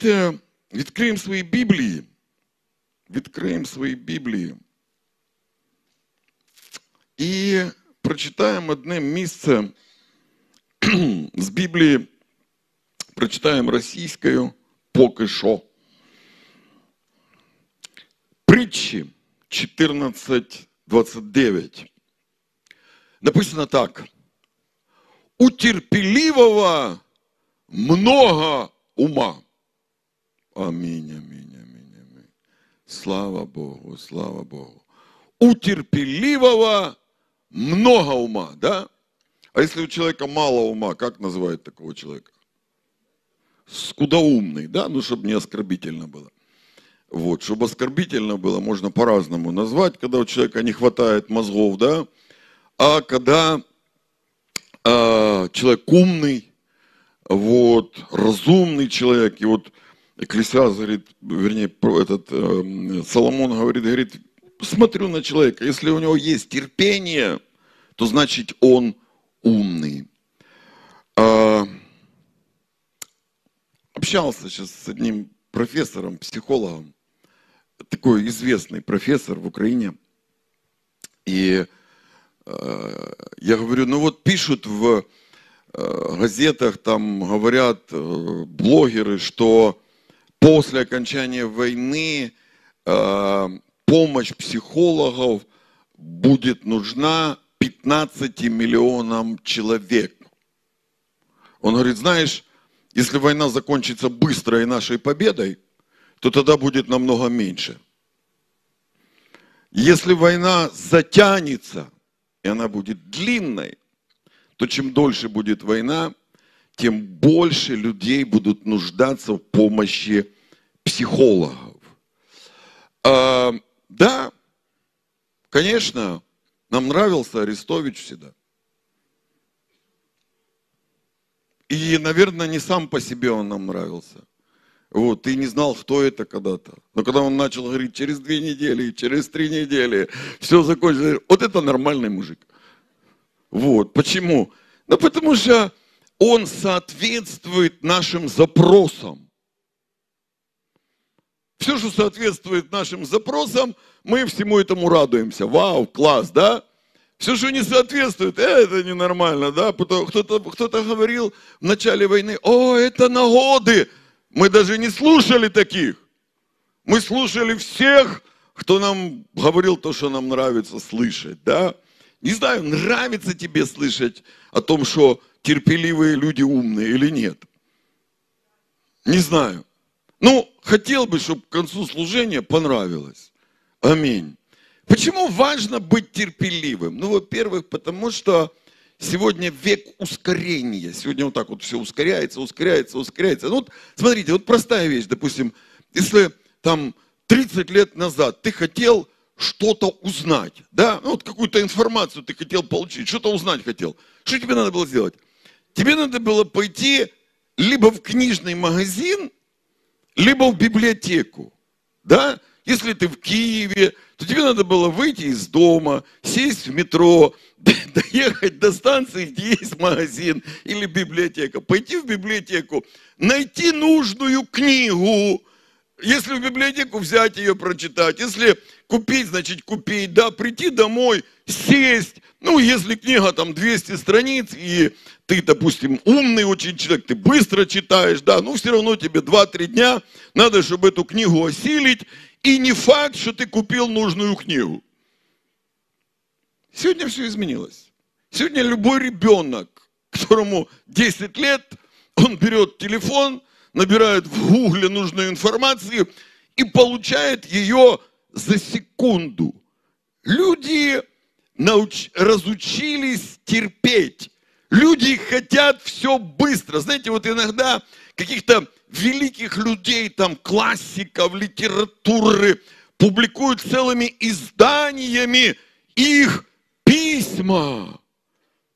Давайте відкриємо свої Біблії. Відкриємо свої Біблії. І прочитаємо одне місце з Біблії, прочитаємо російською поки що. Притчі 14.29. Написано так. У терпеливого много ума. Аминь, аминь, аминь, аминь. Слава Богу, слава Богу. У терпеливого много ума, да? А если у человека мало ума, как называют такого человека? Скудоумный, да? Ну, чтобы не оскорбительно было. Вот, чтобы оскорбительно было, можно по-разному назвать, когда у человека не хватает мозгов, да? А когда э, человек умный, вот, разумный человек, и вот Экклесиас говорит, вернее, этот э, Соломон говорит, говорит, смотрю на человека, если у него есть терпение, то значит он умный. А, общался сейчас с одним профессором, психологом, такой известный профессор в Украине, и э, я говорю, ну вот пишут в э, газетах, там говорят э, блогеры, что после окончания войны э, помощь психологов будет нужна 15 миллионам человек. Он говорит, знаешь, если война закончится быстро и нашей победой, то тогда будет намного меньше. Если война затянется, и она будет длинной, то чем дольше будет война, тем больше людей будут нуждаться в помощи психологов. А, да, конечно, нам нравился Арестович всегда. И, наверное, не сам по себе он нам нравился. Вот, ты не знал, кто это когда-то. Но когда он начал говорить, через две недели, через три недели, все закончится. Вот это нормальный мужик. Вот, почему? Ну, потому что он соответствует нашим запросам. Все, что соответствует нашим запросам, мы всему этому радуемся. Вау, класс, да? Все, что не соответствует, э, это ненормально, да? Кто-то кто говорил в начале войны, о, это нагоды. Мы даже не слушали таких. Мы слушали всех, кто нам говорил то, что нам нравится слышать, да? Не знаю, нравится тебе слышать о том, что терпеливые люди умные или нет. Не знаю. Ну, хотел бы, чтобы к концу служения понравилось. Аминь. Почему важно быть терпеливым? Ну, во-первых, потому что сегодня век ускорения. Сегодня вот так вот все ускоряется, ускоряется, ускоряется. Ну, вот смотрите, вот простая вещь, допустим, если там 30 лет назад ты хотел что-то узнать, да, ну, вот какую-то информацию ты хотел получить, что-то узнать хотел. Что тебе надо было сделать? Тебе надо было пойти либо в книжный магазин, либо в библиотеку, да? Если ты в Киеве, то тебе надо было выйти из дома, сесть в метро, доехать до станции, где есть магазин или библиотека, пойти в библиотеку, найти нужную книгу, если в библиотеку взять ее, прочитать, если купить, значит купить, да, прийти домой, сесть, ну, если книга там 200 страниц, и ты, допустим, умный очень человек, ты быстро читаешь, да, ну, все равно тебе 2-3 дня надо, чтобы эту книгу осилить, и не факт, что ты купил нужную книгу. Сегодня все изменилось. Сегодня любой ребенок, которому 10 лет, он берет телефон, набирает в гугле нужную информацию и получает ее за секунду. Люди науч... разучились терпеть. Люди хотят все быстро. Знаете, вот иногда каких-то великих людей, там, классиков, литературы, публикуют целыми изданиями их письма.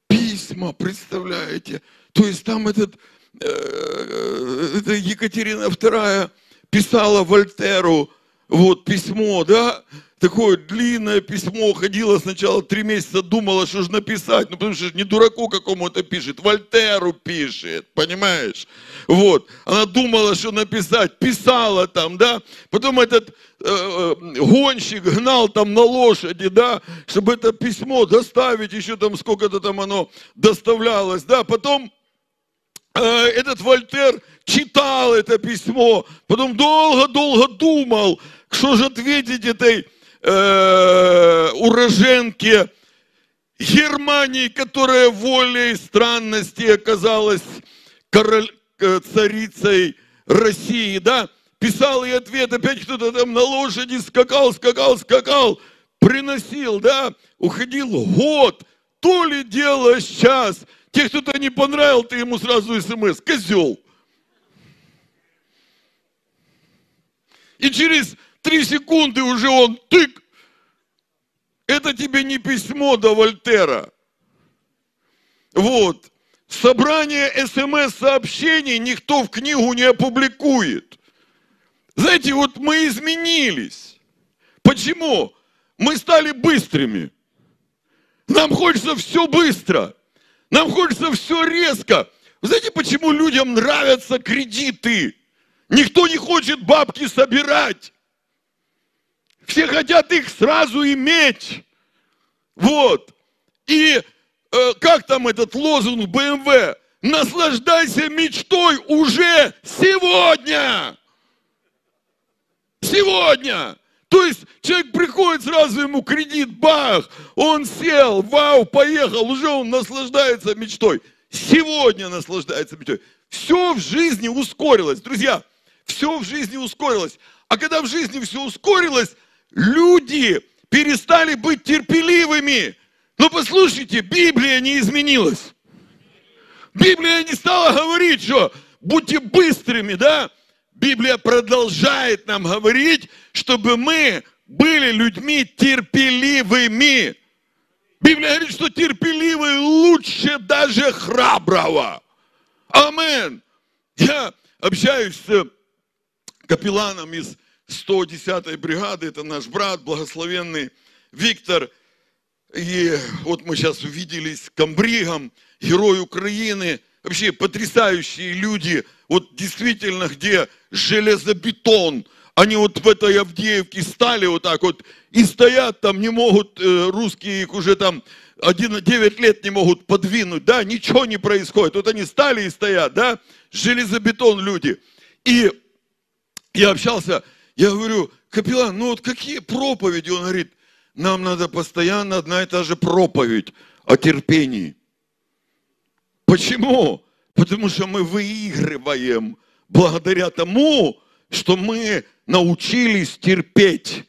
Письма, представляете? То есть там этот, э, это Екатерина II писала Вольтеру, вот письмо, да, такое длинное письмо, ходила сначала три месяца, думала, что же написать, ну потому что не дураку какому-то пишет, Вольтеру пишет, понимаешь? Вот, она думала, что написать, писала там, да, потом этот э, э, гонщик гнал там на лошади, да, чтобы это письмо доставить, еще там сколько-то там оно доставлялось, да, потом э, этот Вольтер читал это письмо, потом долго-долго думал, что же ответить этой э, уроженке Германии, которая волей странности оказалась король, э, царицей России, да, писал ей ответ, опять кто-то там на лошади скакал, скакал, скакал, приносил, да, уходил год, то ли дело сейчас. Те, кто-то не понравил, ты ему сразу смс, козел. И через Три секунды уже он тык. Это тебе не письмо до Вольтера. Вот. Собрание смс-сообщений никто в книгу не опубликует. Знаете, вот мы изменились. Почему? Мы стали быстрыми. Нам хочется все быстро. Нам хочется все резко. Знаете, почему людям нравятся кредиты? Никто не хочет бабки собирать. Все хотят их сразу иметь. Вот. И э, как там этот лозунг БМВ? Наслаждайся мечтой уже сегодня. Сегодня. То есть человек приходит, сразу ему кредит, бах, он сел, вау, поехал, уже он наслаждается мечтой. Сегодня наслаждается мечтой. Все в жизни ускорилось. Друзья, все в жизни ускорилось. А когда в жизни все ускорилось, люди перестали быть терпеливыми. Но послушайте, Библия не изменилась. Библия не стала говорить, что будьте быстрыми, да? Библия продолжает нам говорить, чтобы мы были людьми терпеливыми. Библия говорит, что терпеливый лучше даже храброго. Амен. Я общаюсь с капелланом из 110-й бригады, это наш брат, благословенный Виктор. И вот мы сейчас увиделись с Камбригом, герой Украины, вообще потрясающие люди, вот действительно, где железобетон, они вот в этой Авдеевке стали вот так вот и стоят там, не могут, э, русские их уже там 1, 9 лет не могут подвинуть, да, ничего не происходит. Вот они стали и стоят, да, железобетон люди. И я общался я говорю, капеллан, ну вот какие проповеди? Он говорит, нам надо постоянно одна и та же проповедь о терпении. Почему? Потому что мы выигрываем благодаря тому, что мы научились терпеть.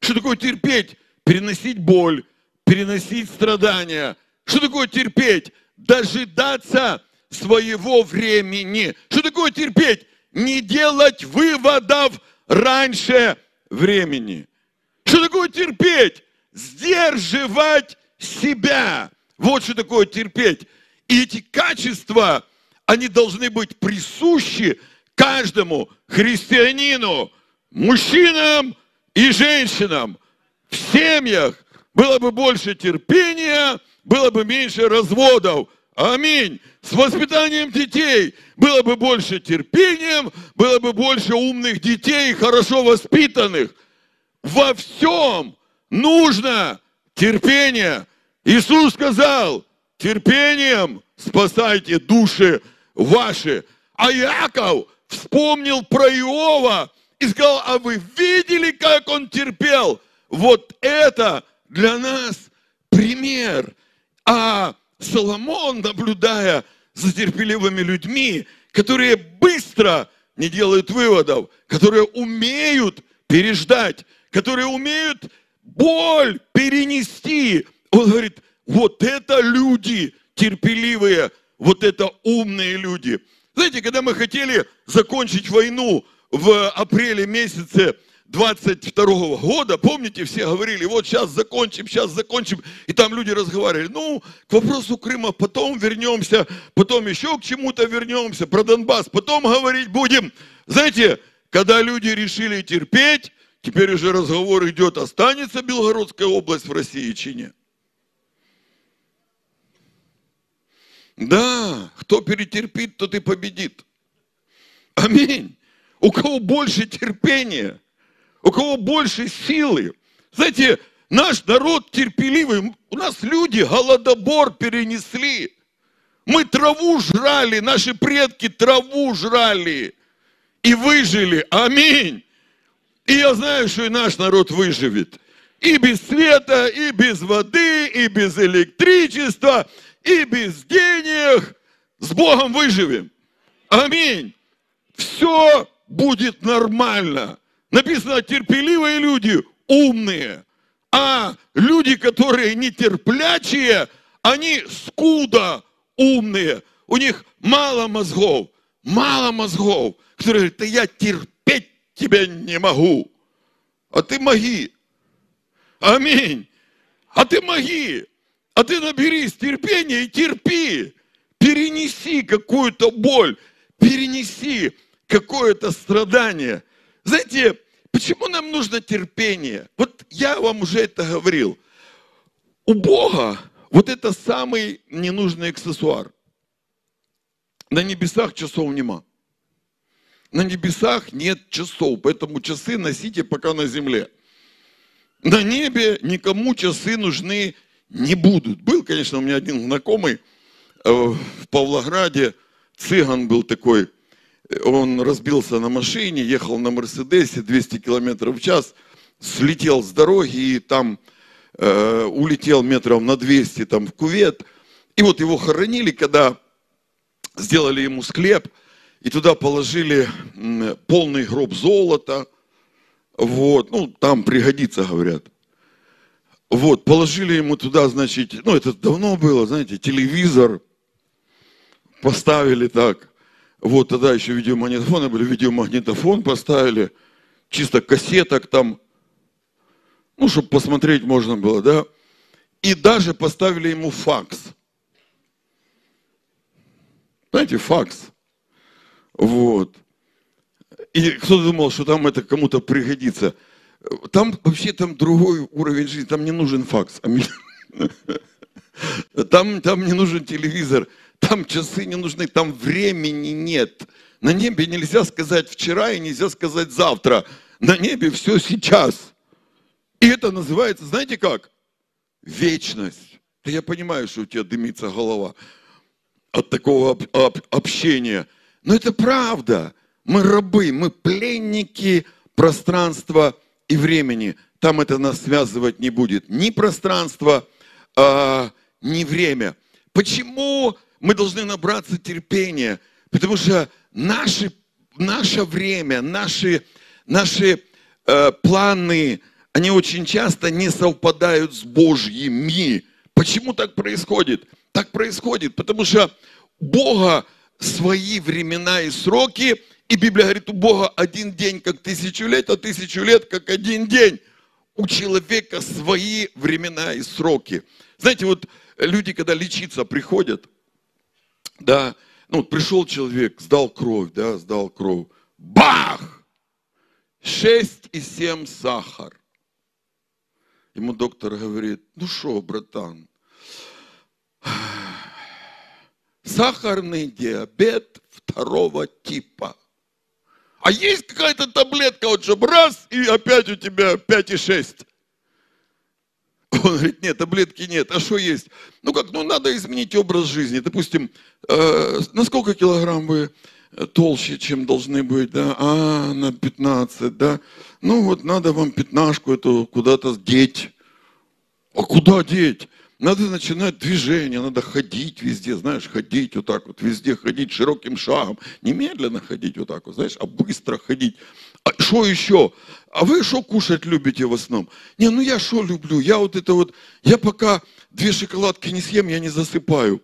Что такое терпеть? Переносить боль, переносить страдания. Что такое терпеть? Дожидаться своего времени. Что такое терпеть? Не делать выводов раньше времени. Что такое терпеть? Сдерживать себя. Вот что такое терпеть. И эти качества, они должны быть присущи каждому христианину, мужчинам и женщинам. В семьях было бы больше терпения, было бы меньше разводов. Аминь. С воспитанием детей было бы больше терпением, было бы больше умных детей, хорошо воспитанных. Во всем нужно терпение. Иисус сказал, терпением спасайте души ваши. А Яков вспомнил про Иова и сказал, а вы видели, как он терпел? Вот это для нас пример. А Соломон, наблюдая за терпеливыми людьми, которые быстро не делают выводов, которые умеют переждать, которые умеют боль перенести. Он говорит, вот это люди терпеливые, вот это умные люди. Знаете, когда мы хотели закончить войну в апреле месяце 22 года, помните, все говорили, вот сейчас закончим, сейчас закончим, и там люди разговаривали, ну, к вопросу Крыма потом вернемся, потом еще к чему-то вернемся, про Донбасс потом говорить будем. Знаете, когда люди решили терпеть, Теперь уже разговор идет, останется Белгородская область в России чи нет. Да, кто перетерпит, тот и победит. Аминь. У кого больше терпения, у кого больше силы. Знаете, наш народ терпеливый. У нас люди голодобор перенесли. Мы траву жрали, наши предки траву жрали и выжили. Аминь. И я знаю, что и наш народ выживет. И без света, и без воды, и без электричества, и без денег. С Богом выживем. Аминь. Все будет нормально. Написано, терпеливые люди умные, а люди, которые нетерплячие, они скуда умные. У них мало мозгов, мало мозгов, которые говорят, да я терпеть тебя не могу. А ты моги. Аминь. А ты моги. А ты наберись терпения и терпи. Перенеси какую-то боль, перенеси какое-то страдание. Знаете, почему нам нужно терпение? Вот я вам уже это говорил. У Бога вот это самый ненужный аксессуар. На небесах часов нема. На небесах нет часов, поэтому часы носите пока на земле. На небе никому часы нужны не будут. Был, конечно, у меня один знакомый э, в Павлограде, цыган был такой, он разбился на машине, ехал на Мерседесе 200 километров в час, слетел с дороги и там э, улетел метров на 200 там, в кувет. И вот его хоронили, когда сделали ему склеп, и туда положили полный гроб золота. Вот, ну, там пригодится, говорят. Вот, положили ему туда, значит, ну, это давно было, знаете, телевизор поставили так. Вот тогда еще видеомагнитофоны были, видеомагнитофон поставили, чисто кассеток там, ну, чтобы посмотреть можно было, да. И даже поставили ему факс. Знаете, факс. Вот. И кто думал, что там это кому-то пригодится. Там вообще там другой уровень жизни, там не нужен факс. Там, там не нужен телевизор, там часы не нужны, там времени нет. На небе нельзя сказать вчера и нельзя сказать завтра. На небе все сейчас. И это называется, знаете как? Вечность. Да я понимаю, что у тебя дымится голова от такого об, об, общения. Но это правда. Мы рабы, мы пленники пространства и времени. Там это нас связывать не будет. Ни пространство, а, ни время. Почему мы должны набраться терпения? Потому что наши, наше время, наши, наши э, планы, они очень часто не совпадают с Божьими. Почему так происходит? Так происходит, потому что Бога свои времена и сроки, и Библия говорит, у Бога один день как тысячу лет, а тысячу лет как один день. У человека свои времена и сроки. Знаете, вот люди, когда лечиться приходят, да, ну, вот пришел человек, сдал кровь, да, сдал кровь, бах! 6,7 сахар. Ему доктор говорит, ну что, братан, сахарный диабет второго типа. А есть какая-то таблетка, вот чтобы раз, и опять у тебя 5,6. Он говорит, нет, таблетки нет. А что есть? Ну как, ну надо изменить образ жизни. Допустим, э, на сколько килограмм вы толще, чем должны быть, да? А, на 15, да? Ну вот надо вам пятнашку эту куда-то деть. А куда деть? Надо начинать движение, надо ходить везде, знаешь, ходить вот так вот, везде ходить широким шагом. Не медленно ходить вот так вот, знаешь, а быстро ходить. А что еще? А вы что кушать любите в основном? Не, ну я что люблю? Я вот это вот, я пока две шоколадки не съем, я не засыпаю.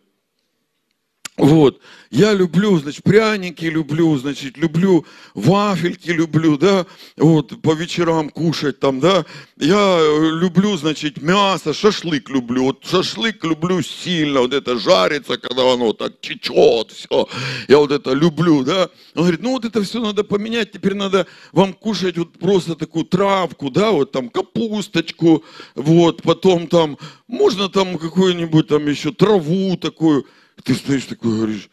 Вот. Я люблю, значит, пряники люблю, значит, люблю вафельки люблю, да, вот, по вечерам кушать там, да. Я э, люблю, значит, мясо, шашлык люблю. Вот шашлык люблю сильно, вот это жарится, когда оно так течет, все. Я вот это люблю, да. Он говорит, ну вот это все надо поменять, теперь надо вам кушать вот просто такую травку, да, вот там капусточку, вот, потом там, можно там какую-нибудь там еще траву такую, ты стоишь такой, говоришь,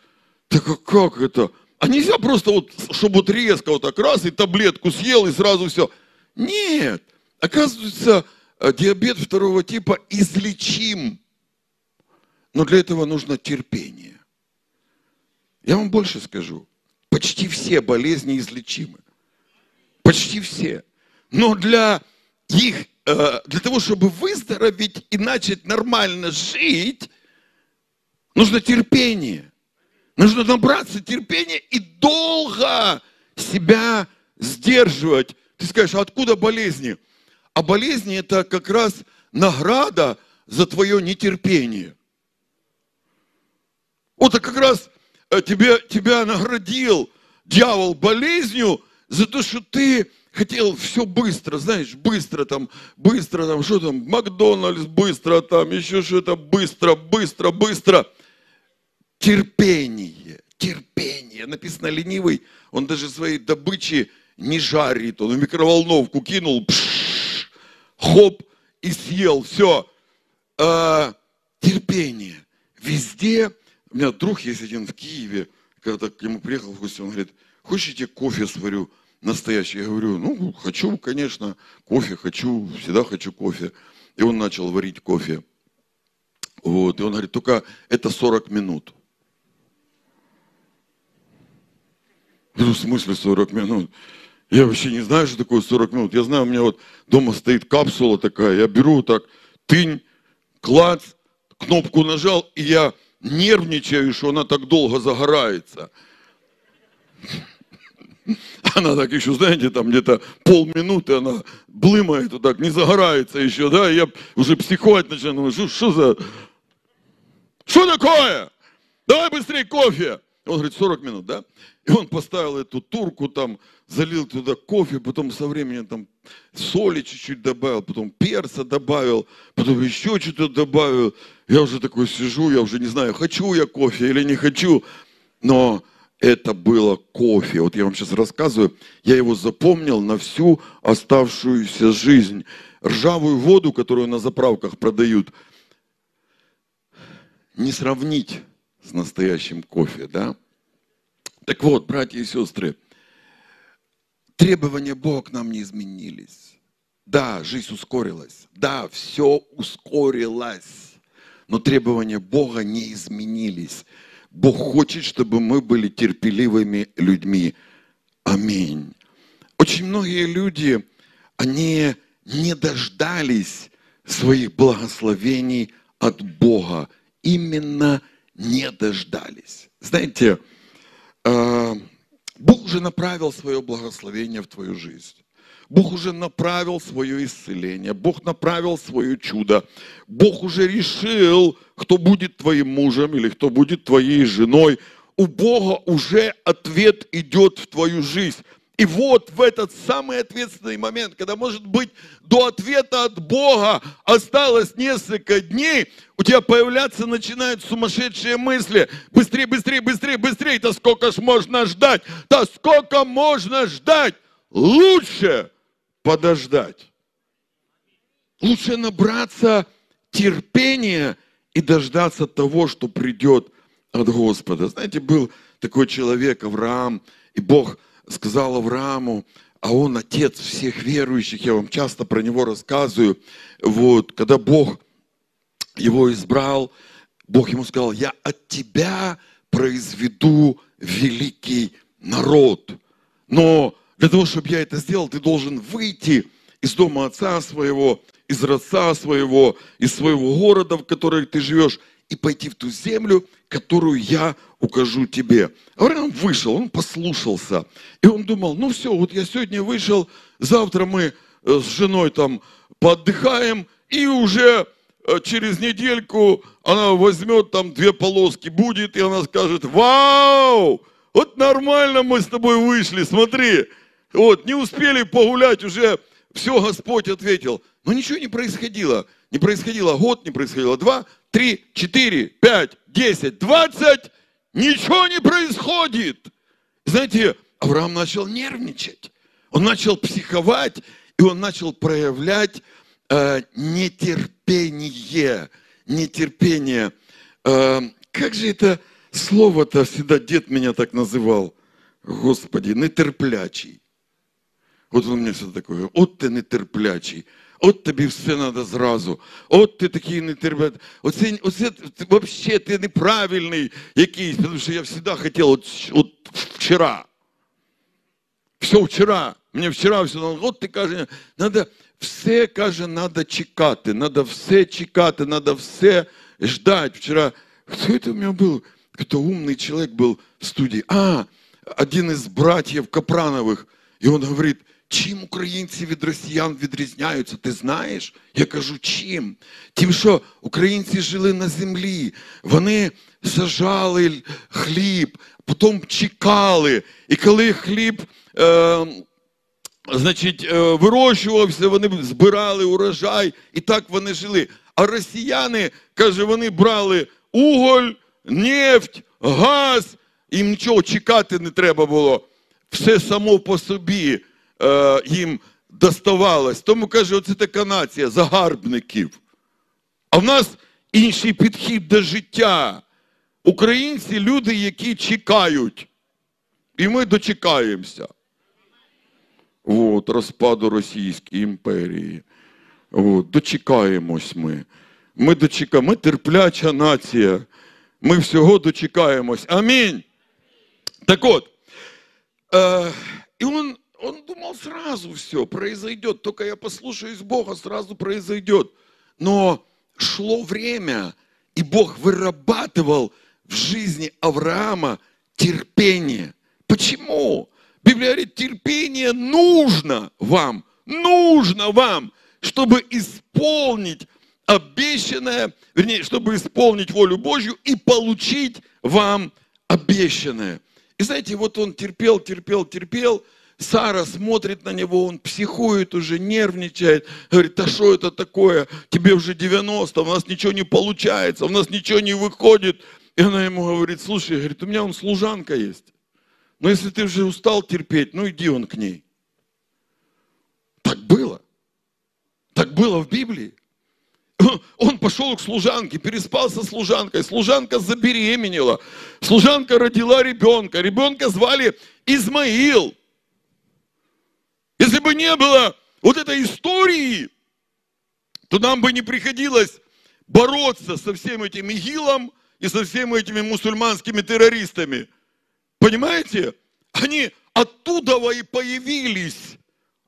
так а как это? А нельзя просто вот, чтобы вот резко вот так раз и таблетку съел и сразу все. Нет, оказывается, э, диабет второго типа излечим. Но для этого нужно терпение. Я вам больше скажу. Почти все болезни излечимы. Почти все. Но для их, э, для того, чтобы выздороветь и начать нормально жить, Нужно терпение. Нужно набраться терпения и долго себя сдерживать. Ты скажешь, а откуда болезни? А болезни это как раз награда за твое нетерпение. Вот это как раз э, тебя, тебя наградил дьявол болезнью за то, что ты хотел все быстро, знаешь, быстро там, быстро там, что там, Макдональдс быстро там, еще что-то быстро, быстро, быстро – терпение, терпение. Написано ленивый, он даже своей добычи не жарит. Он в микроволновку кинул, пш, хоп, и съел. Все. А, терпение. Везде. У меня друг есть один в Киеве, когда к нему приехал в гости, он говорит, хочешь, я кофе сварю настоящий? Я говорю, ну, хочу, конечно, кофе хочу, всегда хочу кофе. И он начал варить кофе. Вот, и он говорит, только это 40 минут. Ну, в смысле 40 минут? Я вообще не знаю, что такое 40 минут. Я знаю, у меня вот дома стоит капсула такая. Я беру так, тынь, клац, кнопку нажал, и я нервничаю, что она так долго загорается. Она так еще, знаете, там где-то полминуты она блымает, вот так не загорается еще, да, я уже психовать начинаю, что, что за... Что такое? Давай быстрее кофе. Он говорит, 40 минут, да? И он поставил эту турку там, залил туда кофе, потом со временем там соли чуть-чуть добавил, потом перца добавил, потом еще что-то добавил. Я уже такой сижу, я уже не знаю, хочу я кофе или не хочу. Но это было кофе. Вот я вам сейчас рассказываю, я его запомнил на всю оставшуюся жизнь. Ржавую воду, которую на заправках продают, не сравнить с настоящим кофе, да? Так вот, братья и сестры, требования Бога к нам не изменились. Да, жизнь ускорилась. Да, все ускорилось. Но требования Бога не изменились. Бог хочет, чтобы мы были терпеливыми людьми. Аминь. Очень многие люди, они не дождались своих благословений от Бога. Именно не дождались. Знаете, э, Бог уже направил свое благословение в твою жизнь. Бог уже направил свое исцеление, Бог направил свое чудо. Бог уже решил, кто будет твоим мужем или кто будет твоей женой. У Бога уже ответ идет в твою жизнь. И вот в этот самый ответственный момент, когда, может быть, до ответа от Бога осталось несколько дней, у тебя появляться начинают сумасшедшие мысли. Быстрее, быстрее, быстрее, быстрее. Да сколько ж можно ждать? Да сколько можно ждать? Лучше подождать. Лучше набраться терпения и дождаться того, что придет от Господа. Знаете, был такой человек, Авраам, и Бог сказал Аврааму, а он отец всех верующих, я вам часто про него рассказываю. Вот, когда Бог его избрал, Бог ему сказал, я от тебя произведу великий народ. Но для того, чтобы я это сделал, ты должен выйти из дома отца своего, из родца своего, из своего города, в котором ты живешь, и пойти в ту землю, которую я укажу тебе. Авраам вышел, он послушался. И он думал, ну все, вот я сегодня вышел, завтра мы э, с женой там поотдыхаем, и уже э, через недельку она возьмет там две полоски, будет, и она скажет, вау, вот нормально мы с тобой вышли, смотри. Вот, не успели погулять, уже все Господь ответил. Но ничего не происходило. Не происходило год, не происходило два, три, четыре, пять, десять, двадцать. Ничего не происходит. Знаете, Авраам начал нервничать. Он начал психовать, и он начал проявлять э, нетерпение. Нетерпение. Э, как же это слово-то всегда дед меня так называл? Господи, нетерплячий. От он мені все такое, от ти нетерплячий, от тобі все треба зразу, от ти такий нетерплячий. Оце, оце взагалі ти неправильний якийсь, тому що я завжди хотів, от, от вчора. Все вчора. Мені вчора все, от ти каже, надо, все каже, треба чекати, треба все чекати, треба все ждать. Вчора, кто это у меня был? Кто умный человек был в студии? А, один из братьев Капрановых. И он говорит, Чим українці від росіян відрізняються? Ти знаєш? Я кажу, чим? Тим, що українці жили на землі, вони сажали хліб, потім чекали. І коли хліб е, значить, вирощувався, вони збирали урожай, і так вони жили. А росіяни, каже, вони брали уголь, нефть, газ, їм нічого чекати не треба було. Все само по собі е, їм доставалось. Тому каже, оце така нація загарбників. А в нас інший підхід до життя. Українці люди, які чекають. І ми дочекаємося. От, розпаду Російської імперії. От, Дочекаємось ми. Ми дочекаємо, ми терпляча нація. Ми всього дочекаємось. Амінь. Так от. Е, і він он думал, сразу все произойдет, только я послушаюсь Бога, сразу произойдет. Но шло время, и Бог вырабатывал в жизни Авраама терпение. Почему? Библия говорит, терпение нужно вам, нужно вам, чтобы исполнить обещанное, вернее, чтобы исполнить волю Божью и получить вам обещанное. И знаете, вот он терпел, терпел, терпел, Сара смотрит на него, он психует уже, нервничает, говорит, да что это такое, тебе уже 90, у нас ничего не получается, у нас ничего не выходит. И она ему говорит, слушай, говорит, у меня он служанка есть. Но если ты уже устал терпеть, ну иди он к ней. Так было. Так было в Библии. Он пошел к служанке, переспал со служанкой. Служанка забеременела. Служанка родила ребенка. Ребенка звали Измаил. Если бы не было вот этой истории, то нам бы не приходилось бороться со всем этим ИГИЛом и со всеми этими мусульманскими террористами. Понимаете? Они оттуда и появились,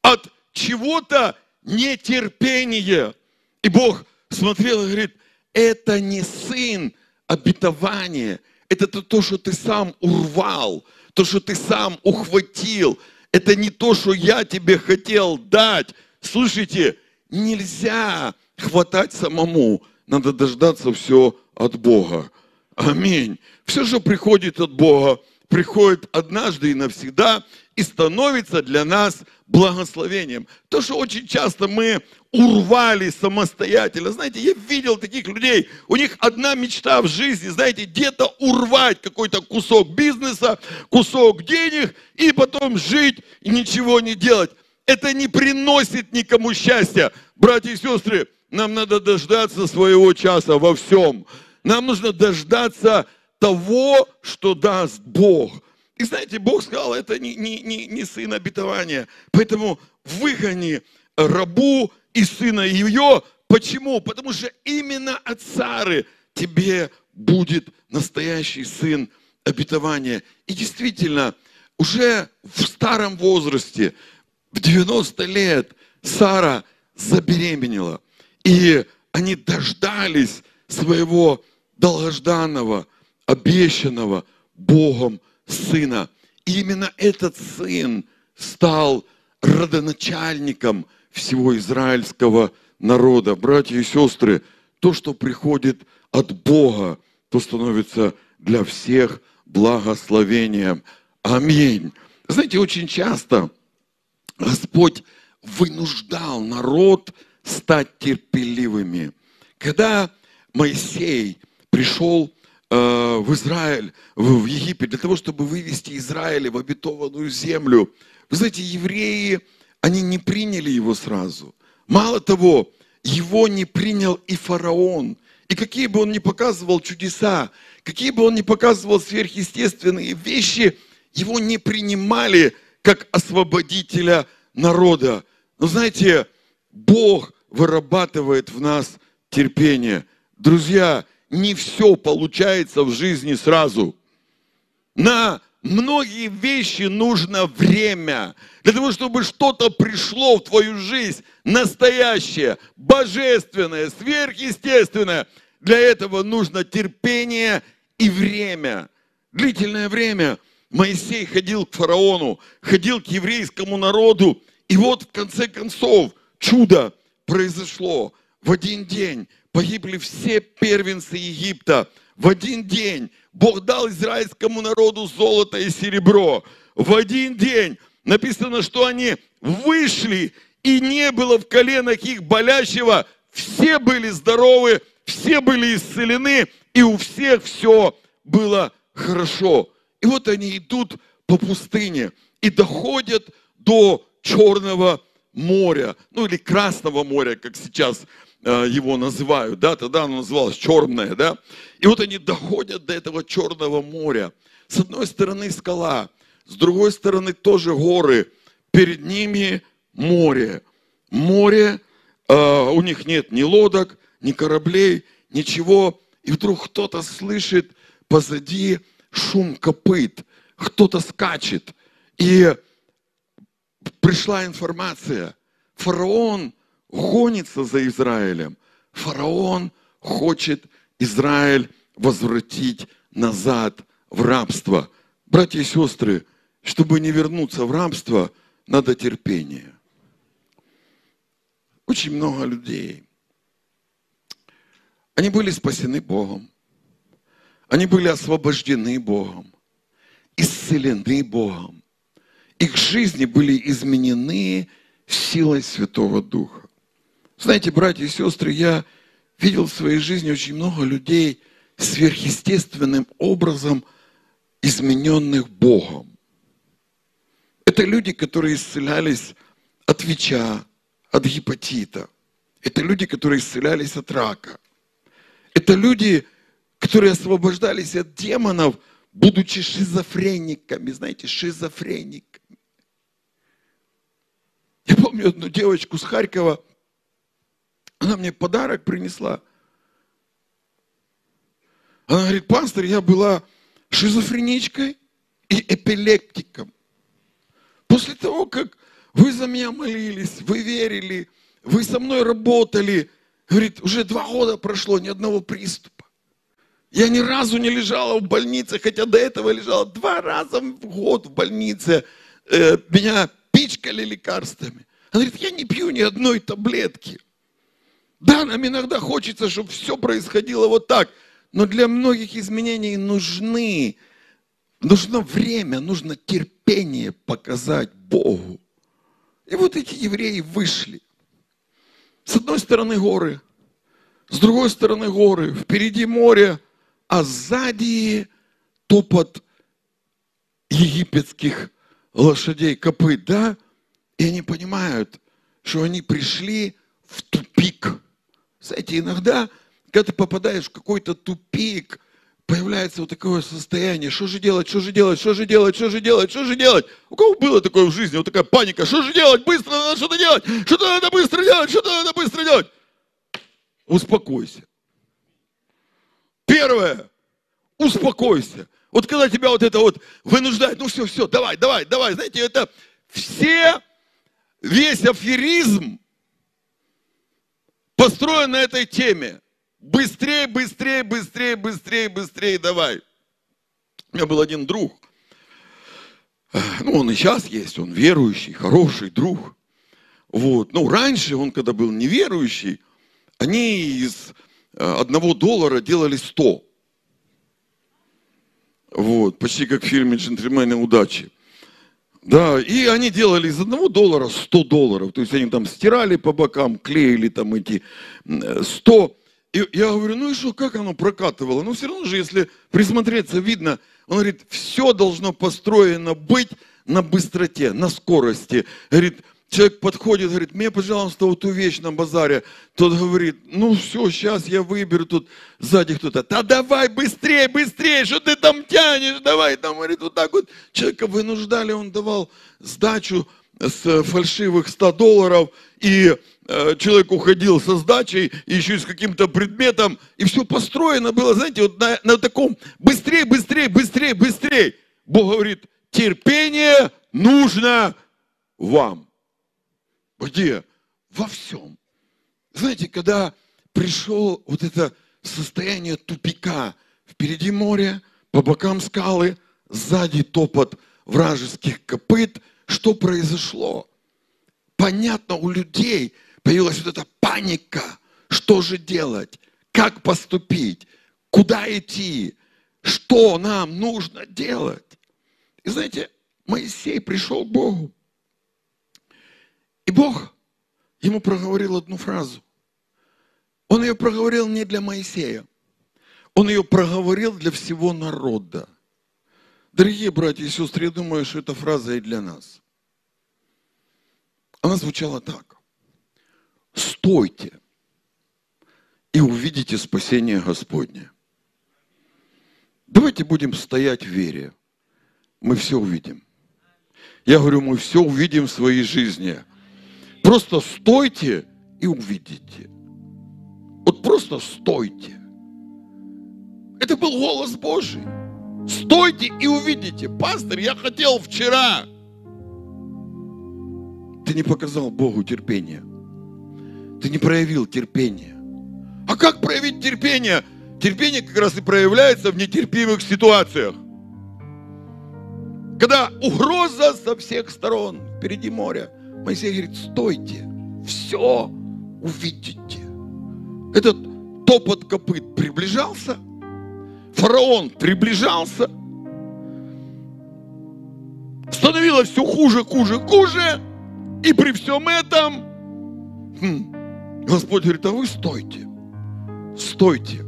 от чего-то нетерпения. И Бог смотрел и говорит, это не сын обетования, это то, что ты сам урвал, то, что ты сам ухватил, это не то, что я тебе хотел дать. Слушайте, нельзя хватать самому. Надо дождаться все от Бога. Аминь. Все, что приходит от Бога, приходит однажды и навсегда и становится для нас благословением. То, что очень часто мы урвали самостоятельно. Знаете, я видел таких людей, у них одна мечта в жизни, знаете, где-то урвать какой-то кусок бизнеса, кусок денег, и потом жить и ничего не делать. Это не приносит никому счастья. Братья и сестры, нам надо дождаться своего часа во всем. Нам нужно дождаться того, что даст Бог. И знаете, Бог сказал, это не, не, не, не сын обетования. Поэтому выгони рабу и сына ее. Почему? Потому что именно от Сары тебе будет настоящий сын обетования. И действительно, уже в старом возрасте, в 90 лет, Сара забеременела. И они дождались своего долгожданного, обещанного Богом сына. И именно этот сын стал родоначальником всего израильского народа. Братья и сестры, то, что приходит от Бога, то становится для всех благословением. Аминь. Знаете, очень часто Господь вынуждал народ стать терпеливыми. Когда Моисей пришел в Израиль, в, Египет, для того, чтобы вывести Израиль в обетованную землю, вы знаете, евреи, они не приняли его сразу. Мало того, его не принял и фараон. И какие бы он ни показывал чудеса, какие бы он ни показывал сверхъестественные вещи, его не принимали как освободителя народа. Но знаете, Бог вырабатывает в нас терпение. Друзья, не все получается в жизни сразу. На многие вещи нужно время. Для того, чтобы что-то пришло в твою жизнь, настоящее, божественное, сверхъестественное, для этого нужно терпение и время. Длительное время Моисей ходил к фараону, ходил к еврейскому народу, и вот в конце концов чудо произошло. В один день погибли все первенцы Египта. В один день Бог дал израильскому народу золото и серебро. В один день написано, что они вышли, и не было в коленах их болящего. Все были здоровы, все были исцелены, и у всех все было хорошо. И вот они идут по пустыне и доходят до Черного моря, ну или Красного моря, как сейчас его называют, да, тогда оно называлось Черное, да. И вот они доходят до этого Черного моря. С одной стороны скала, с другой стороны тоже горы, перед ними море. Море, э, у них нет ни лодок, ни кораблей, ничего. И вдруг кто-то слышит позади шум копыт, кто-то скачет. И пришла информация, фараон гонится за Израилем. Фараон хочет Израиль возвратить назад в рабство. Братья и сестры, чтобы не вернуться в рабство, надо терпение. Очень много людей. Они были спасены Богом. Они были освобождены Богом, исцелены Богом. Их жизни были изменены силой Святого Духа. Знаете, братья и сестры, я видел в своей жизни очень много людей сверхъестественным образом измененных Богом. Это люди, которые исцелялись от ВИЧа, от гепатита. Это люди, которые исцелялись от рака. Это люди, которые освобождались от демонов, будучи шизофрениками, знаете, шизофрениками. Я помню одну девочку с Харькова, она мне подарок принесла. Она говорит, пастор, я была шизофреничкой и эпилептиком. После того, как вы за меня молились, вы верили, вы со мной работали, говорит, уже два года прошло, ни одного приступа. Я ни разу не лежала в больнице, хотя до этого лежала два раза в год в больнице. Э, меня пичкали лекарствами. Она говорит, я не пью ни одной таблетки. Да, нам иногда хочется, чтобы все происходило вот так. Но для многих изменений нужны, нужно время, нужно терпение показать Богу. И вот эти евреи вышли. С одной стороны горы, с другой стороны горы, впереди море – а сзади топот египетских лошадей, копыт, да? И они понимают, что они пришли в тупик. Знаете, иногда, когда ты попадаешь в какой-то тупик, появляется вот такое состояние, что же делать, что же делать, что же делать, что же делать, что же делать. У кого было такое в жизни, вот такая паника, что же делать, быстро надо что-то делать, что-то надо быстро делать, что-то надо быстро делать. Успокойся. Первое, успокойся. Вот когда тебя вот это вот вынуждает, ну все, все, давай, давай, давай. Знаете, это все, весь аферизм построен на этой теме. Быстрее, быстрее, быстрее, быстрее, быстрее, давай. У меня был один друг. Ну, он и сейчас есть, он верующий, хороший друг. Вот. Ну, раньше он, когда был неверующий, они из э, одного доллара делали 100. Вот, почти как в фильме «Джентльмены удачи». Да, и они делали из одного доллара 100 долларов. То есть они там стирали по бокам, клеили там эти 100. И я говорю, ну и что, как оно прокатывало? Ну все равно же, если присмотреться, видно. Он говорит, все должно построено быть на быстроте, на скорости. Говорит, человек подходит, говорит, мне, пожалуйста, вот ту вещь на базаре. Тот говорит, ну все, сейчас я выберу тут сзади кто-то. Да давай быстрее, быстрее, что ты там тянешь, давай. Там, говорит, вот так вот. Человека вынуждали, он давал сдачу с фальшивых 100 долларов, и э, человек уходил со сдачей, и еще и с каким-то предметом, и все построено было, знаете, вот на, на таком быстрее, быстрее, быстрее, быстрее. Бог говорит, терпение нужно вам. Где? Во всем. Знаете, когда пришел вот это состояние тупика, впереди море, по бокам скалы, сзади топот вражеских копыт, что произошло? Понятно, у людей появилась вот эта паника. Что же делать? Как поступить? Куда идти? Что нам нужно делать? И знаете, Моисей пришел к Богу. И Бог ему проговорил одну фразу. Он ее проговорил не для Моисея. Он ее проговорил для всего народа. Дорогие братья и сестры, я думаю, что эта фраза и для нас. Она звучала так. Стойте и увидите спасение Господне. Давайте будем стоять в вере. Мы все увидим. Я говорю, мы все увидим в своей жизни. Просто стойте и увидите. Вот просто стойте. Это был голос Божий. Стойте и увидите. Пастор, я хотел вчера. Ты не показал Богу терпения. Ты не проявил терпения. А как проявить терпение? Терпение как раз и проявляется в нетерпимых ситуациях. Когда угроза со всех сторон, впереди море, Моисей говорит, стойте, все увидите. Этот топот копыт приближался, фараон приближался, становилось все хуже, хуже, хуже, и при всем этом хм, Господь говорит, а вы стойте, стойте.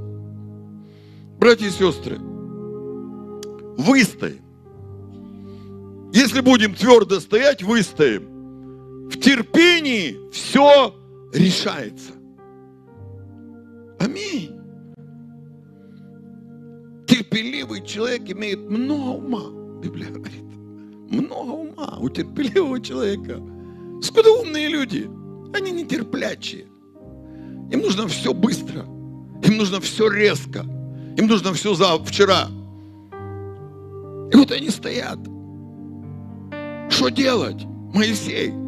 Братья и сестры, выстоим. Если будем твердо стоять, выстоим. В терпении все решается. Аминь. Терпеливый человек имеет много ума. Библия говорит. Много ума у терпеливого человека. Скуда умные люди? Они нетерплячие. Им нужно все быстро. Им нужно все резко. Им нужно все за вчера. И вот они стоят. Что делать? Моисей.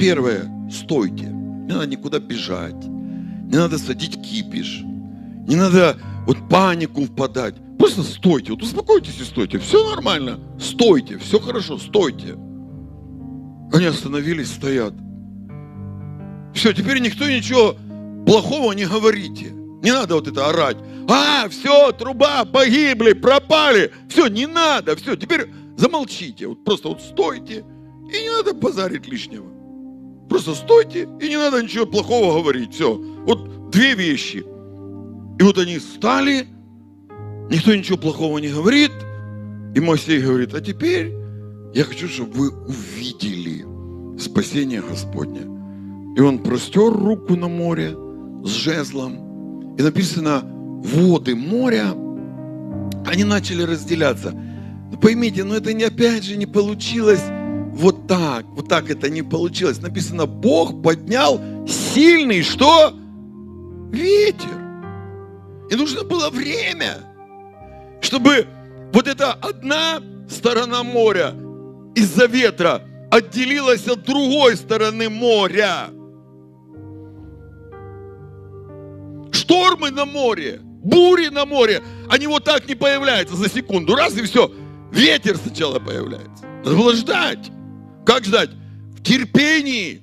Первое, стойте. Не надо никуда бежать. Не надо садить кипиш. Не надо вот панику впадать. Просто стойте. Вот успокойтесь и стойте. Все нормально. Стойте. Все хорошо. Стойте. Они остановились, стоят. Все, теперь никто ничего плохого не говорите. Не надо вот это орать. А, все, труба, погибли, пропали. Все, не надо. Все, теперь Замолчите, вот просто вот стойте, и не надо базарить лишнего. Просто стойте, и не надо ничего плохого говорить. Все. Вот две вещи. И вот они стали, никто ничего плохого не говорит. И Моисей говорит, а теперь я хочу, чтобы вы увидели спасение Господне. И он простер руку на море с жезлом. И написано, воды моря, они начали разделяться. Ну, поймите, но это не опять же не получилось вот так. Вот так это не получилось. Написано, Бог поднял сильный что? Ветер. И нужно было время, чтобы вот эта одна сторона моря из-за ветра отделилась от другой стороны моря. Штормы на море, бури на море, они вот так не появляются за секунду. Раз и все. Ветер сначала появляется. Надо было ждать. Как ждать? В терпении.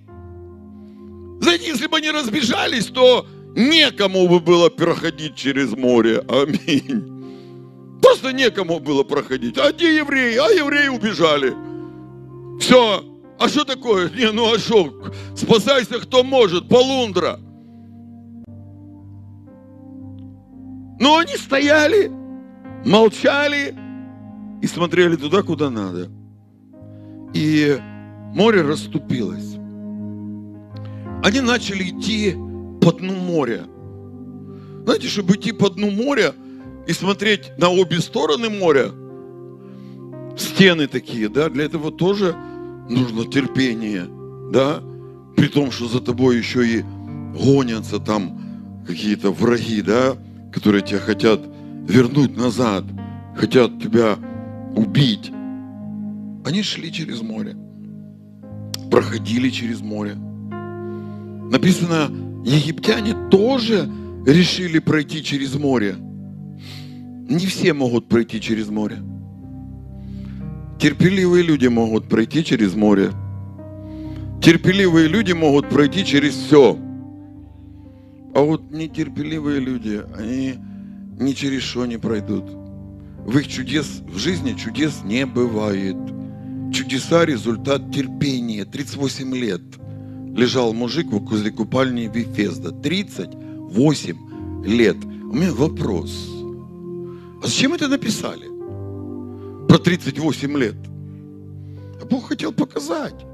Знаете, если бы они разбежались, то некому бы было проходить через море. Аминь. Просто некому было проходить. А где евреи? А евреи убежали. Все. А что такое? Не, ну а что? Спасайся, кто может. Полундра. Но они стояли, молчали и смотрели туда, куда надо. И море расступилось. Они начали идти по дну моря. Знаете, чтобы идти по дну моря и смотреть на обе стороны моря, стены такие, да, для этого тоже нужно терпение, да, при том, что за тобой еще и гонятся там какие-то враги, да, которые тебя хотят вернуть назад, хотят тебя убить. Они шли через море, проходили через море. Написано, египтяне тоже решили пройти через море. Не все могут пройти через море. Терпеливые люди могут пройти через море. Терпеливые люди могут пройти через все. А вот нетерпеливые люди, они ни через что не пройдут. В их чудес, в жизни чудес не бывает. Чудеса – результат терпения. 38 лет лежал мужик возле купальни Вифезда. 38 лет. У меня вопрос. А зачем это написали? Про 38 лет. А Бог хотел показать,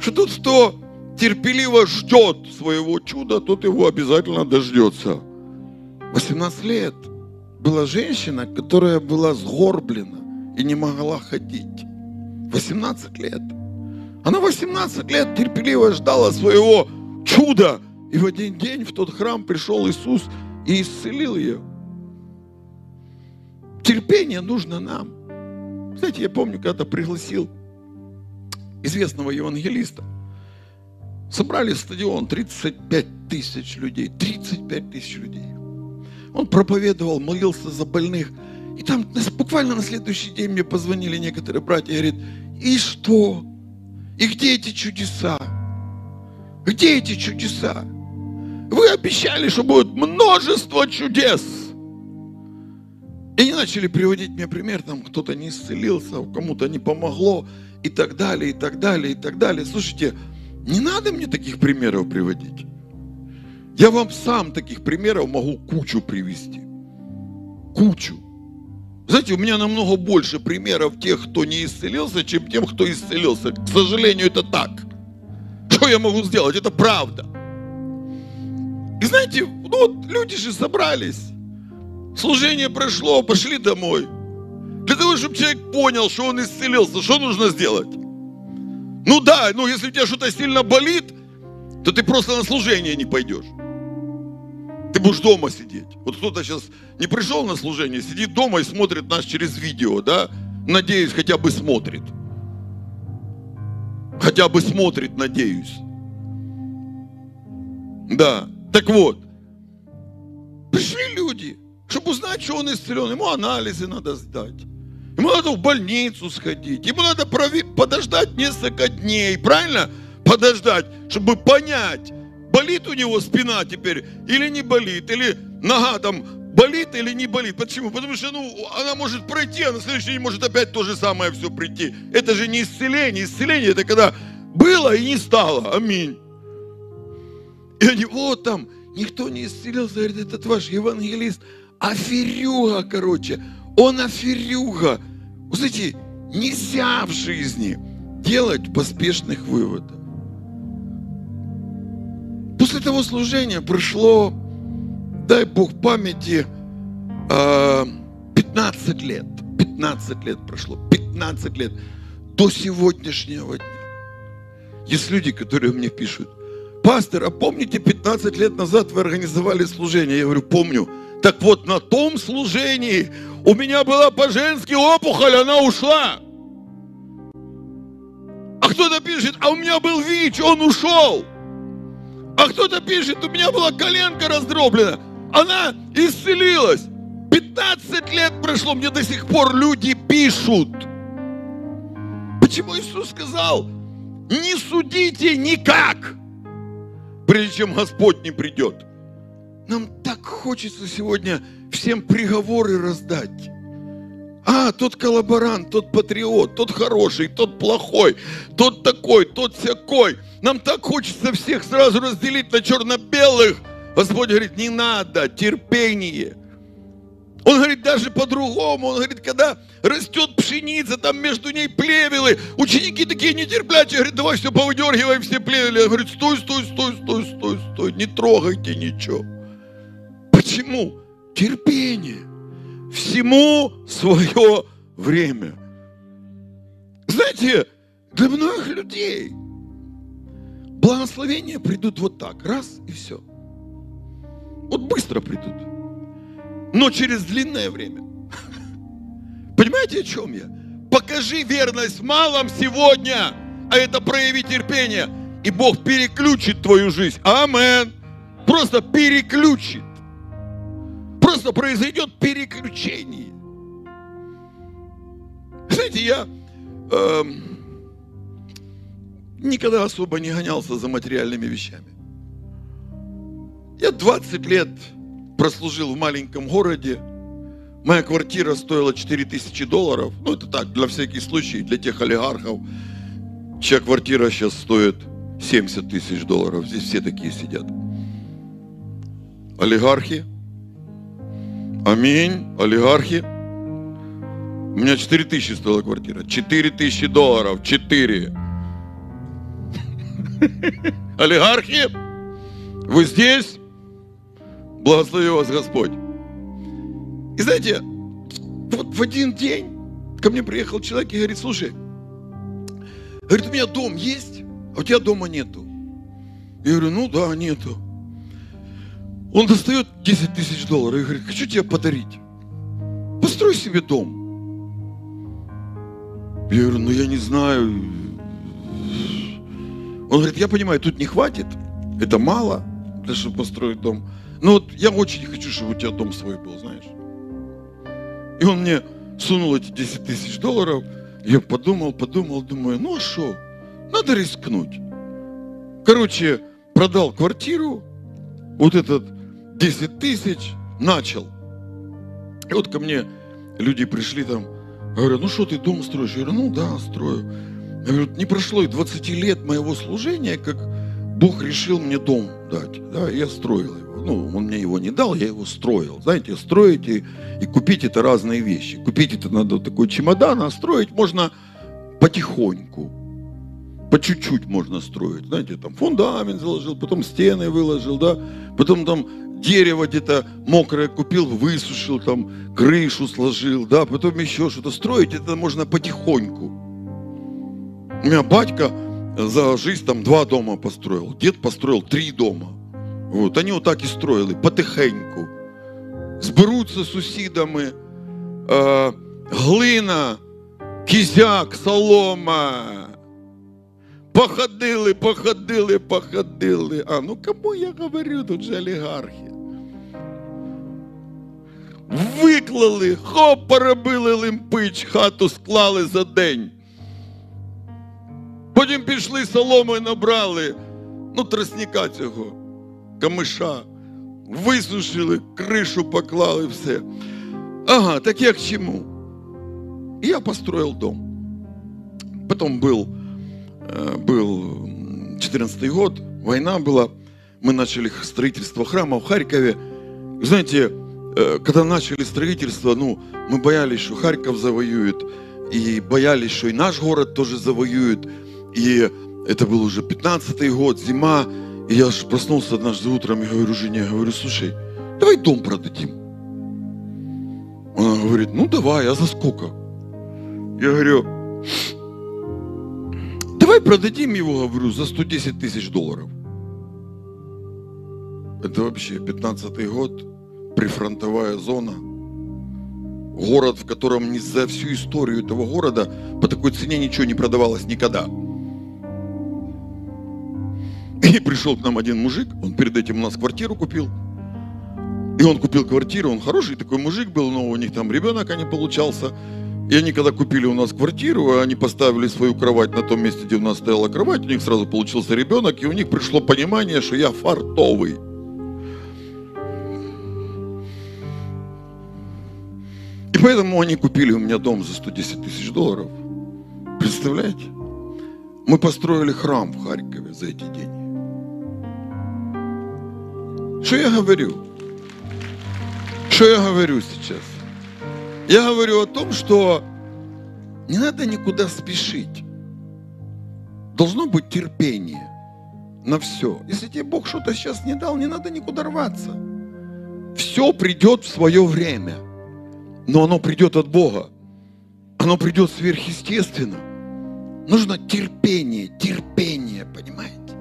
что тот, кто терпеливо ждет своего чуда, тот его обязательно дождется. 18 лет была женщина, которая была сгорблена и не могла ходить. 18 лет. Она 18 лет терпеливо ждала своего чуда. И в один день в тот храм пришел Иисус и исцелил ее. Терпение нужно нам. Знаете, я помню, когда пригласил известного евангелиста, собрали стадион 35 тысяч людей, 35 тысяч людей. Он проповедовал, молился за больных. И там буквально на следующий день мне позвонили некоторые братья и говорят, и что? И где эти чудеса? Где эти чудеса? Вы обещали, что будет множество чудес. И они начали приводить мне пример, там кто-то не исцелился, кому-то не помогло, и так далее, и так далее, и так далее. Слушайте, не надо мне таких примеров приводить. Я вам сам таких примеров могу кучу привести. Кучу. Знаете, у меня намного больше примеров тех, кто не исцелился, чем тем, кто исцелился. К сожалению, это так. Что я могу сделать? Это правда. И знаете, ну вот люди же собрались. Служение прошло, пошли домой. Для того, чтобы человек понял, что он исцелился, что нужно сделать? Ну да, ну если у тебя что-то сильно болит, то ты просто на служение не пойдешь. Ты будешь дома сидеть. Вот кто-то сейчас не пришел на служение, сидит дома и смотрит нас через видео, да? Надеюсь, хотя бы смотрит. Хотя бы смотрит, надеюсь. Да. Так вот, пришли люди, чтобы узнать, что он исцелен. Ему анализы надо сдать. Ему надо в больницу сходить. Ему надо подождать несколько дней. Правильно? Подождать, чтобы понять, болит у него спина теперь или не болит. Или нога там болит или не болит. Почему? Потому что ну, она может пройти, а на следующий день может опять то же самое все прийти. Это же не исцеление. Исцеление это когда было и не стало. Аминь. И они, вот там, никто не исцелился, говорит, этот ваш евангелист – аферюга, короче. Он аферюга. Вы знаете, нельзя в жизни делать поспешных выводов. После того служения прошло, дай Бог памяти, 15 а, лет. 15 лет прошло. 15 лет. До сегодняшнего дня. Есть люди, которые мне пишут, пастор, а помните, 15 лет назад вы организовали служение? Я говорю, помню. Так вот, на том служении у меня была по-женски опухоль, она ушла. А кто-то пишет, а у меня был ВИЧ, он ушел. А кто-то пишет, у меня была коленка раздроблена, она исцелилась. 15 лет прошло, мне до сих пор люди пишут. Почему Иисус сказал, не судите никак, прежде чем Господь не придет. нам так хочется сегодня всем приговоры раздать. А, тот коллаборант, тот патриот, тот хороший, тот плохой, тот такой, тот всякой. Нам так хочется всех сразу разделить на черно-белых. Господь говорит, не надо, терпение. Он говорит даже по-другому. Он говорит, когда растет пшеница, там между ней плевелы. Ученики такие нетерплячие, говорят, давай все повыдергиваем, все плевели. Он говорит, стой, стой, стой, стой, стой, стой, не трогайте ничего. Почему? Терпение всему свое время. Знаете, для многих людей благословения придут вот так, раз и все. Вот быстро придут. Но через длинное время. Понимаете, о чем я? Покажи верность малом сегодня, а это прояви терпение, и Бог переключит твою жизнь. Амен. Просто переключит просто произойдет переключение. Знаете, я э, никогда особо не гонялся за материальными вещами. Я 20 лет прослужил в маленьком городе. Моя квартира стоила 4000 долларов. Ну, это так, для всяких случаев, для тех олигархов, чья квартира сейчас стоит 70 тысяч долларов. Здесь все такие сидят. Олигархи, Аминь. Олигархи. У меня 4 тысячи стоила квартира. 4 тысячи долларов. 4. Олигархи, вы здесь? Благослови вас Господь. И знаете, вот в один день ко мне приехал человек и говорит, слушай, говорит, у меня дом есть, а у тебя дома нету. Я говорю, ну да, нету. Он достает 10 тысяч долларов и говорит, хочу тебе подарить. Построй себе дом. Я говорю, ну я не знаю. Он говорит, я понимаю, тут не хватит, это мало, для чтобы построить дом. Но вот я очень хочу, чтобы у тебя дом свой был, знаешь. И он мне сунул эти 10 тысяч долларов. Я подумал, подумал, думаю, ну а что, надо рискнуть. Короче, продал квартиру, вот этот 10 тысяч, начал. И вот ко мне люди пришли там, говорят, ну что ты дом строишь? Я говорю, ну да, строю. Я говорю, не прошло и 20 лет моего служения, как Бог решил мне дом дать. Да, я строил его. Ну, он мне его не дал, я его строил. Знаете, строить и, и купить это разные вещи. Купить это надо такой чемодан, а строить можно потихоньку. По чуть-чуть можно строить. Знаете, там фундамент заложил, потом стены выложил, да, потом там дерево где-то мокрое купил, высушил, там крышу сложил, да, потом еще что-то строить, это можно потихоньку. У меня батька за жизнь там два дома построил, дед построил три дома. Вот, они вот так и строили, потихоньку. Зберуться сусідами, э, глина, кізяк, солома. Походили, походили, походили. А, ну кому я говорю, тут же олігархи. Виклали, хоп, поробили лимпич, хату склали за день. Потім пішли соломою набрали, ну, тростника цього, камиша, висушили, кришу поклали, все. Ага, так як чему? И я построил дом. Потом был, был 14 год, война была, мы начали строительство храма в Харькове. Знаете, Э, когда начали строительство, ну, мы боялись, что Харьков завоюет, и боялись, что и наш город тоже завоюют. И это был уже 15-й год, зима. И я проснулся однажды утром и говорю жене, говорю, слушай, давай дом продадим. Она говорит, ну давай, а за сколько? Я говорю, давай продадим его, говорю, за 110 тысяч долларов. Это вообще 15-й год прифронтовая зона, город, в котором не за всю историю этого города по такой цене ничего не продавалось никогда. И пришел к нам один мужик, он перед этим у нас квартиру купил. И он купил квартиру, он хороший такой мужик был, но у них там ребенок, а не получался. И они, когда купили у нас квартиру, они поставили свою кровать на том месте, где у нас стояла кровать, у них сразу получился ребенок, и у них пришло понимание, что я фартовый. И поэтому они купили у меня дом за 110 тысяч долларов. Представляете? Мы построили храм в Харькове за эти деньги. Что я говорю? Что я говорю сейчас? Я говорю о том, что не надо никуда спешить. Должно быть терпение на все. Если тебе Бог что-то сейчас не дал, не надо никуда рваться. Все придет в свое время. Но оно придет от Бога. Оно придет сверхъестественно. Нужно терпение, терпение, понимаете?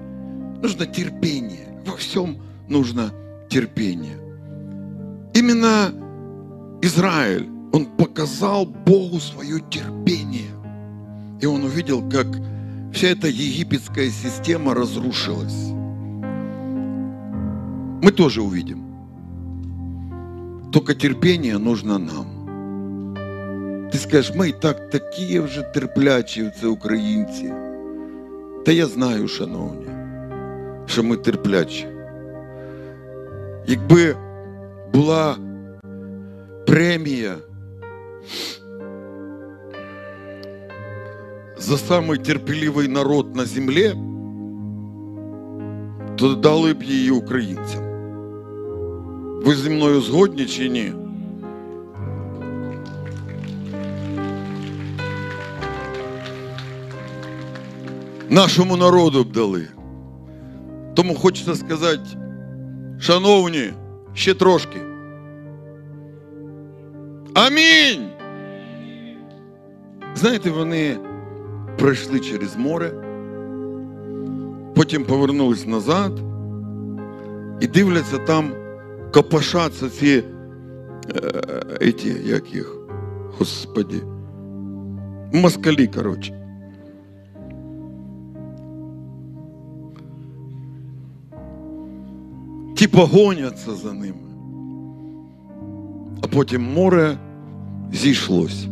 Нужно терпение. Во всем нужно терпение. Именно Израиль, он показал Богу свое терпение. И он увидел, как вся эта египетская система разрушилась. Мы тоже увидим. Только терпение нужно нам. Ти скажеш, ми і так такі вже терплячі, це українці. Та я знаю, шановні, що ми терплячі. Якби була премія за самий терпеливий народ на землі, то дали б її українцям. Ви зі мною згодні чи ні? Нашому народу б дали. Тому хочеться сказати, шановні, ще трошки. Амінь. Знаєте, вони пройшли через море, потім повернулись назад і дивляться там, копошаться ці, е, еті, як їх, господі, москалі, коротше. Типа гоняться за ними. А потім море зійшлось.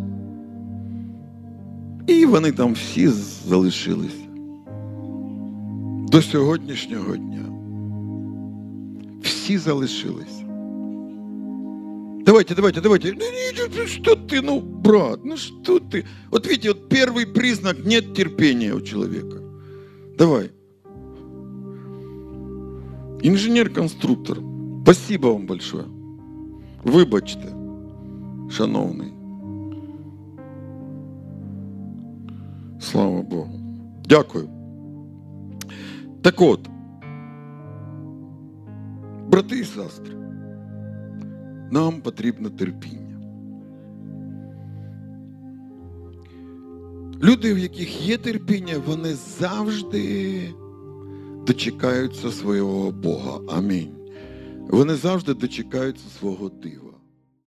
І вони там всі залишилися. До сьогоднішнього дня. Всі залишилися. Давайте, давайте, давайте. Ну, не, что ты, ну, брат, ну что ты? Вот видите, вот первый признак нет терпения у человека. Давай. Інженер-конструктор. Спасибо вам большое. Вибачте, шановний. Слава Богу. Дякую. Так от, брати і сестри, нам потрібно терпіння. Люди, в яких є терпіння, вони завжди дочекаються свого Бога. Амінь. Вони завжди дочекаються свого дива.